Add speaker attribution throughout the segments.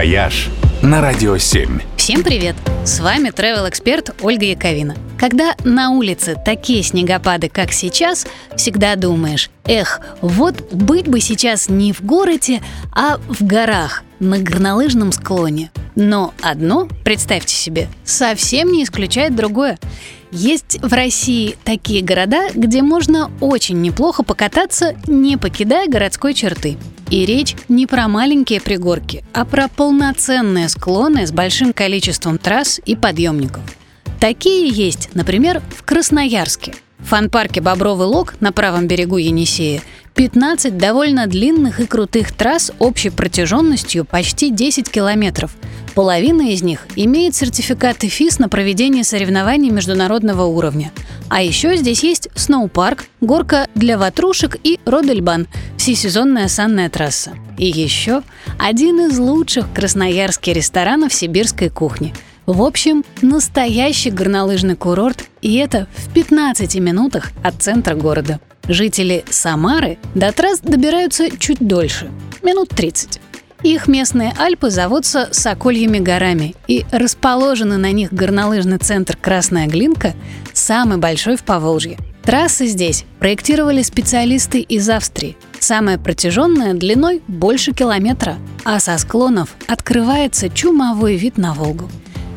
Speaker 1: «Вояж» на Радио 7.
Speaker 2: Всем привет! С вами travel эксперт Ольга Яковина. Когда на улице такие снегопады, как сейчас, всегда думаешь, эх, вот быть бы сейчас не в городе, а в горах, на горнолыжном склоне. Но одно, представьте себе, совсем не исключает другое. Есть в России такие города, где можно очень неплохо покататься, не покидая городской черты. И речь не про маленькие пригорки, а про полноценные склоны с большим количеством трасс и подъемников. Такие есть, например, в Красноярске. Фан-парке «Бобровый лог» на правом берегу Енисея 15 довольно длинных и крутых трасс общей протяженностью почти 10 километров. Половина из них имеет сертификаты ФИС на проведение соревнований международного уровня. А еще здесь есть сноупарк, горка для ватрушек и Родельбан – всесезонная санная трасса. И еще один из лучших красноярских ресторанов сибирской кухни – в общем, настоящий горнолыжный курорт, и это в 15 минутах от центра города. Жители Самары до трасс добираются чуть дольше – минут 30. Их местные Альпы зовутся Сокольями горами, и расположенный на них горнолыжный центр Красная Глинка – самый большой в Поволжье. Трассы здесь проектировали специалисты из Австрии. Самая протяженная длиной больше километра, а со склонов открывается чумовой вид на Волгу.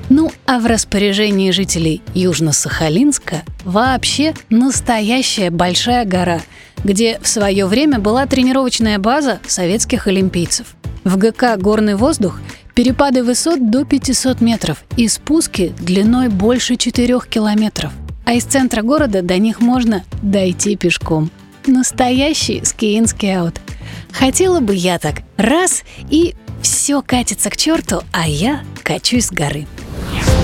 Speaker 2: Ну а в распоряжении жителей Южно-Сахалинска вообще настоящая большая гора, где в свое время была тренировочная база советских олимпийцев – в ГК «Горный воздух» перепады высот до 500 метров и спуски длиной больше 4 километров. А из центра города до них можно дойти пешком. Настоящий ski-in ski-out. Хотела бы я так. Раз и все катится к черту, а я качусь с горы.